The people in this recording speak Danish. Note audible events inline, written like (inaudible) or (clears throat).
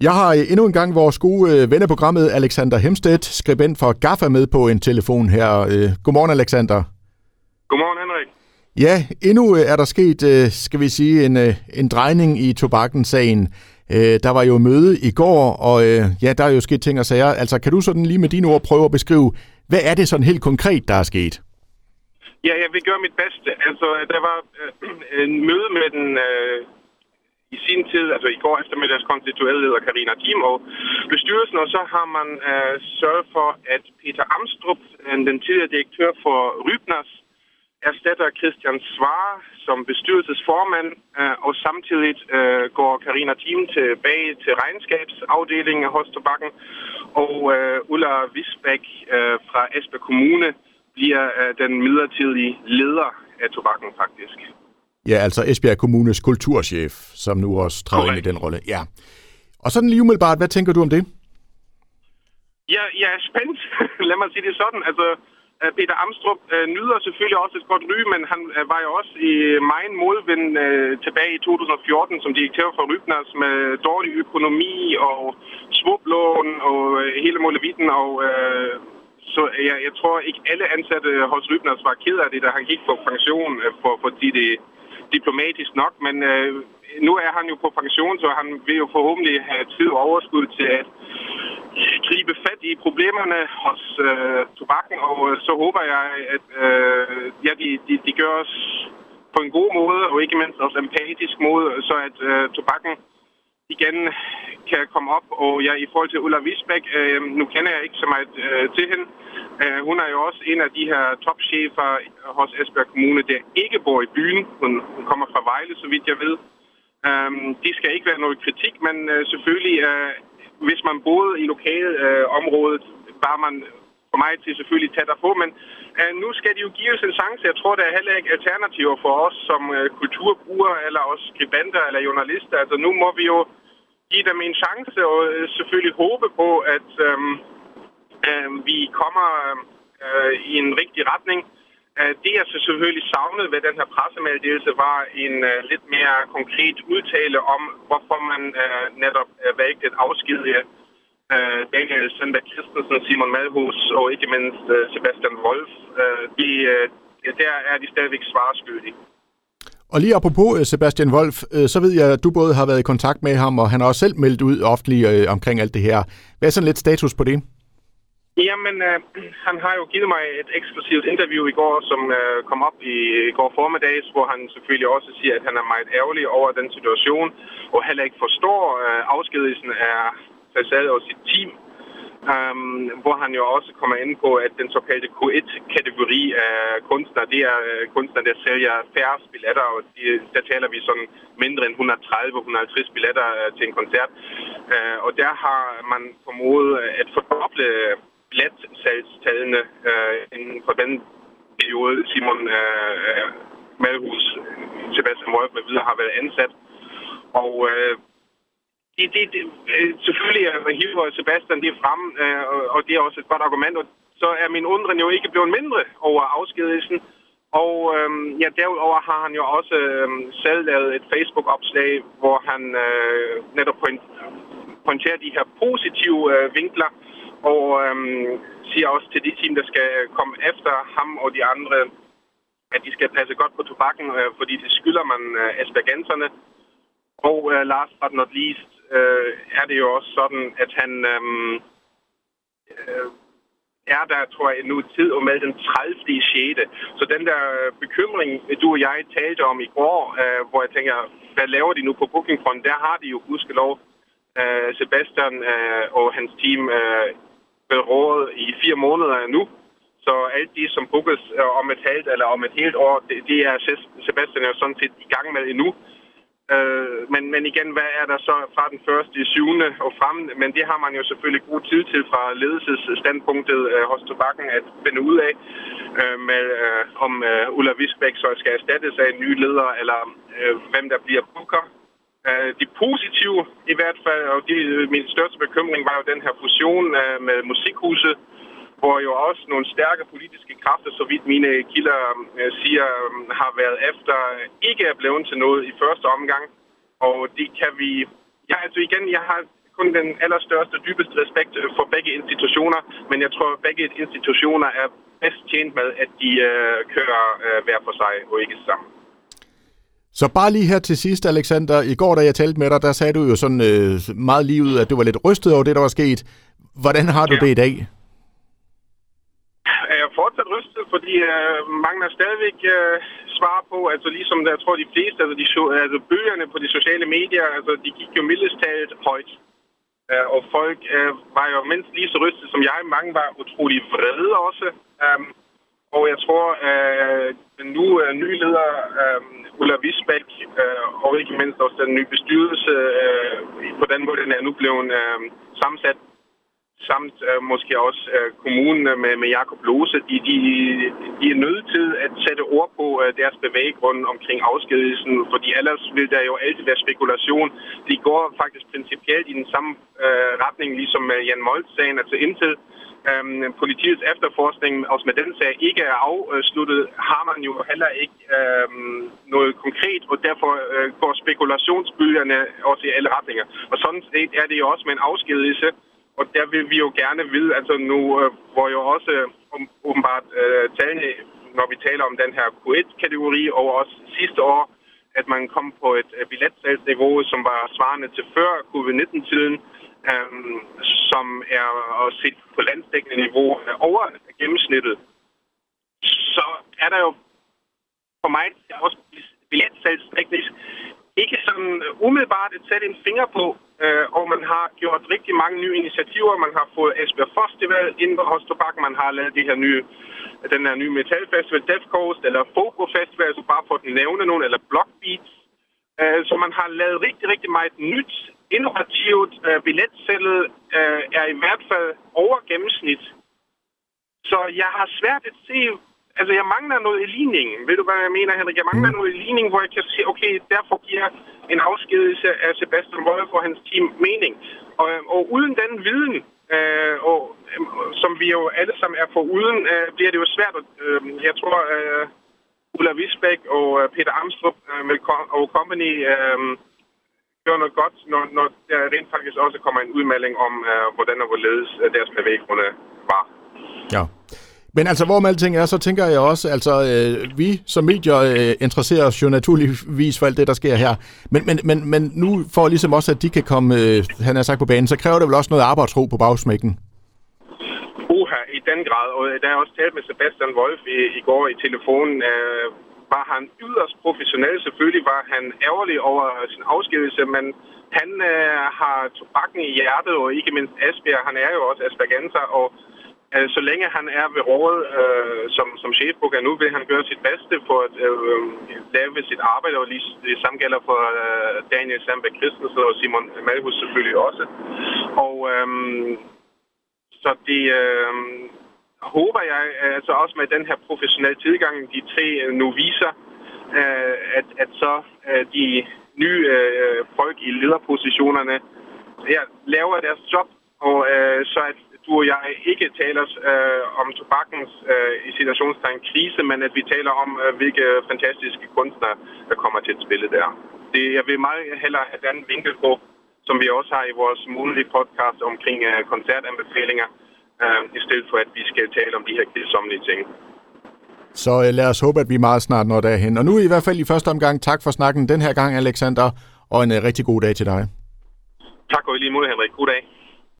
Jeg har øh, endnu en gang vores gode øh, venneprogrammet Alexander Hemstedt, skribent for GAFA, med på en telefon her. Øh, godmorgen, Alexander. Godmorgen, Henrik. Ja, endnu er der sket, skal vi sige, en, en drejning i tobakken-sagen. Der var jo møde i går, og ja, der er jo sket ting og sager. Altså, kan du sådan lige med dine ord prøve at beskrive, hvad er det sådan helt konkret, der er sket? Ja, jeg vil gøre mit bedste. Altså, der var øh, (clears throat) en møde med den øh, i sin tid, altså i går eftermiddags konstituerede leder Karina Timo bestyrelsen, og så har man øh, sørget for, at Peter Amstrup, øh, den tidligere direktør for Rybners, erstatter Christian Svare som bestyrelsesformand, øh, og samtidig øh, går Karina Thiem tilbage til regnskabsafdelingen hos Tobakken, og øh, Ulla Visbæk øh, fra Esbjerg Kommune bliver øh, den midlertidige leder af Tobakken faktisk. Ja, altså Esbjerg Kommunes kulturchef, som nu også træder ind i den rolle. Ja. Og sådan lige umiddelbart, hvad tænker du om det? Ja, jeg er spændt. (laughs) Lad mig sige det sådan. Altså, øh, Peter Amstrup øh, nyder selvfølgelig også et godt ry, men han øh, var jo også i meget modvind øh, tilbage i 2014 som direktør for Rybners med dårlig økonomi og svublån og øh, hele målevitten. Og, øh, så jeg, jeg tror ikke alle ansatte hos Rybners var ked af det, da han gik på pension, øh, for, fordi det diplomatisk nok, men øh, nu er han jo på pension, så han vil jo forhåbentlig have tid og overskud til at gribe fat i problemerne hos øh, tobakken, og øh, så håber jeg, at øh, ja, de, de, de gør os på en god måde, og ikke mindst også empatisk måde, så at øh, tobakken igen kan komme op. Og ja, i forhold til Ulla Visbæk, øh, nu kender jeg ikke så meget øh, til hende. Øh, hun er jo også en af de her topchefer hos Esbjerg Kommune, der ikke bor i byen. Hun, hun kommer fra Vejle, så vidt jeg ved. Øh, det skal ikke være noget kritik, men øh, selvfølgelig, øh, hvis man boede i lokalområdet, øh, var man for mig til selvfølgelig tættere på, men øh, nu skal de jo gives en chance. Jeg tror, der er heller ikke alternativer for os som øh, kulturbrugere, eller også skribenter, eller journalister. Altså nu må vi jo give dem en chance, og øh, selvfølgelig håbe på, at øh, øh, vi kommer øh, i en rigtig retning. Øh, det, jeg så selvfølgelig savnede ved den her pressemeddelelse, var en uh, lidt mere konkret udtale om, hvorfor man uh, netop uh, valgte at afskedige uh, Daniel Sandberg Christensen, Simon Malhus og ikke mindst uh, Sebastian Wolf. Uh, de, uh, der er de stadigvæk svarskyldige. Og lige apropos øh, Sebastian Wolf, øh, så ved jeg, at du både har været i kontakt med ham, og han har også selv meldt ud offentligt øh, omkring alt det her. Hvad er sådan lidt status på det? Jamen, øh, han har jo givet mig et eksklusivt interview i går, som øh, kom op i, i går formiddags, hvor han selvfølgelig også siger, at han er meget ærgerlig over den situation, og heller ikke forstår øh, afskedelsen af Fassade og sit team. Um, hvor han jo også kommer ind på, at den såkaldte Q1-kategori af kunstnere, det er øh, kunstnere, der sælger færre billetter, og de, der taler vi sådan mindre end 130-150 billetter øh, til en koncert. Uh, og der har man formået at fordoble billetsalgstallene uh, inden for den periode, Simon uh, Malhus, Sebastian Wolf med videre har været ansat. Og uh, det, det, det, øh, selvfølgelig hiver Sebastian det frem, øh, og det er også et godt argument, og så er min undren jo ikke blevet mindre over afskedelsen. Og øhm, ja, derudover har han jo også øhm, selv lavet et Facebook-opslag, hvor han øh, netop point, pointerer de her positive øh, vinkler, og øhm, siger også til de team, der skal komme efter ham og de andre, at de skal passe godt på tobakken, øh, fordi det skylder man øh, aspergenserne. Og øh, last but not least, øh, er det jo også sådan, at han øhm, øh, er der, tror jeg, nu tid og med den 30. i 6. Så den der øh, bekymring, du og jeg talte om i går, øh, hvor jeg tænker, hvad laver de nu på bookingfronten? Der har de jo gudskelov øh, Sebastian øh, og hans team øh, berådet i fire måneder nu. Så alt det, som bookes øh, om et halvt eller om et helt år, det, det er Sebastian jo sådan set i gang med endnu. Øh, men, men igen, hvad er der så fra den første i syvende og frem? Men det har man jo selvfølgelig god tid til fra ledelsesstandpunktet øh, hos Tobakken at finde ud af, øh, med, øh, om øh, Ulla Visbæk så skal erstattes af en ny leder, eller øh, hvem der bliver booker. Øh, de positive i hvert fald, og de, min største bekymring var jo den her fusion øh, med Musikhuset, hvor jo også nogle stærke politiske kræfter, så vidt mine kilder øh, siger, øh, har været efter, ikke er blevet til noget i første omgang. Og det kan vi... Ja, altså igen, jeg har kun den allerstørste, dybeste respekt for begge institutioner, men jeg tror, at begge institutioner er bedst tjent med, at de øh, kører øh, hver for sig og ikke sammen. Så bare lige her til sidst, Alexander. I går, da jeg talte med dig, der sagde du jo sådan øh, meget lige ud, at du var lidt rystet over det, der var sket. Hvordan har du ja. det i dag? Jeg er fortsat rystet, fordi øh, mangler stadigvæk øh, svar på, altså ligesom jeg tror de fleste, altså, de, altså bøgerne på de sociale medier, altså de gik jo mildest talt højt. Øh, og folk øh, var jo mindst lige så rystet som jeg. Mange var utrolig vrede også. Um, og jeg tror, at den nu øh, nye leder, øh, Ulla Visbæk, øh, og ikke mindst også den nye bestyrelse, øh, på den måde, den er nu blevet øh, sammensat, samt øh, måske også øh, kommunen med, med Jakob Lose, de, de, de er nødt til at sætte ord på øh, deres bevæggrund omkring afskedelsen, fordi ellers vil der jo altid være spekulation. De går faktisk principielt i den samme øh, retning, ligesom med Jan Moltz-sagen, altså indtil um, politiets efterforskning også med den sag ikke er afsluttet, har man jo heller ikke um, noget konkret, og derfor øh, går spekulationsbølgerne også i alle retninger. Og sådan set er det jo også med en afskedelse, og der vil vi jo gerne vide, altså nu, øh, hvor jo også øh, åbenbart øh, tale, når vi taler om den her Q1-kategori, og også sidste år, at man kom på et øh, billetsalgsniveau, som var svarende til før covid-19-tiden, øh, som er også set på landsdækkende niveau over gennemsnittet, så er der jo for mig også billetsalgsteknisk ikke sådan øh, umiddelbart at sætte en finger på, øh, og man har gjort rigtig mange nye initiativer. Man har fået Esbjerg Festival ind hos Tobak. Man har lavet de her nye, den her nye metalfestival, Death Coast, eller Fogo Festival, så bare for at nævne nogen, eller Blockbeats. Øh, så man har lavet rigtig, rigtig meget nyt, innovativt. Øh, øh, er i hvert fald over gennemsnit. Så jeg har svært at se, altså jeg mangler noget i ligningen. Ved du, hvad jeg mener, Henrik? Jeg mangler mm. noget i ligningen, hvor jeg kan sige, okay, derfor giver en afskedelse af Sebastian Wolf og hans team mening. Og, og uden den viden, øh, og, øh, som vi jo alle sammen er for uden, øh, bliver det jo svært. Øh, jeg tror, øh, Ulla Wisbæk og øh, Peter Amstrup øh, og company øh, gør noget godt, når, når der rent faktisk også kommer en udmelding om, øh, hvordan og hvorledes øh, deres bevæggrunde var. Ja. Men altså, hvor med alting er, så tænker jeg også, altså, øh, vi som medier øh, interesserer os jo naturligvis for alt det, der sker her. Men, men, men, men nu for ligesom også, at de kan komme, øh, han har sagt på banen, så kræver det vel også noget arbejdsro på bagsmækken? Uha, i den grad. Og øh, der er også talt med Sebastian Wolf i, i går i telefonen. Øh, var han yderst professionel. Selvfølgelig var han ærgerlig over sin afskedelse, men han øh, har tobakken i hjertet, og ikke mindst Asbjerg. Han er jo også asperganser, og Øh, så længe han er ved rådet øh, som, som chefbooker nu, vil han gøre sit bedste for at øh, øh, lave sit arbejde, og lige, det samme gælder for øh, Daniel Sandberg Christensen og Simon Malhus selvfølgelig også. Og øh, så det øh, håber jeg øh, altså også med den her professionelle tilgang, de tre øh, nu viser, øh, at, at så øh, de nye øh, folk i lederpositionerne ja, laver deres job, og øh, så at du og jeg ikke taler øh, om tobakkens øh, i situationstegn krise, men at vi taler om, øh, hvilke fantastiske kunstnere, der kommer til at spille der. Det, jeg vil meget hellere have den vinkel på, som vi også har i vores månedlige podcast omkring øh, koncertanbefalinger, øh, i stedet for at vi skal tale om de her kedsommelige ting. Så øh, lad os håbe, at vi meget snart når derhen. Og nu i hvert fald i første omgang, tak for snakken den her gang, Alexander, og en øh, rigtig god dag til dig. Tak og i lige måde, Henrik. God dag.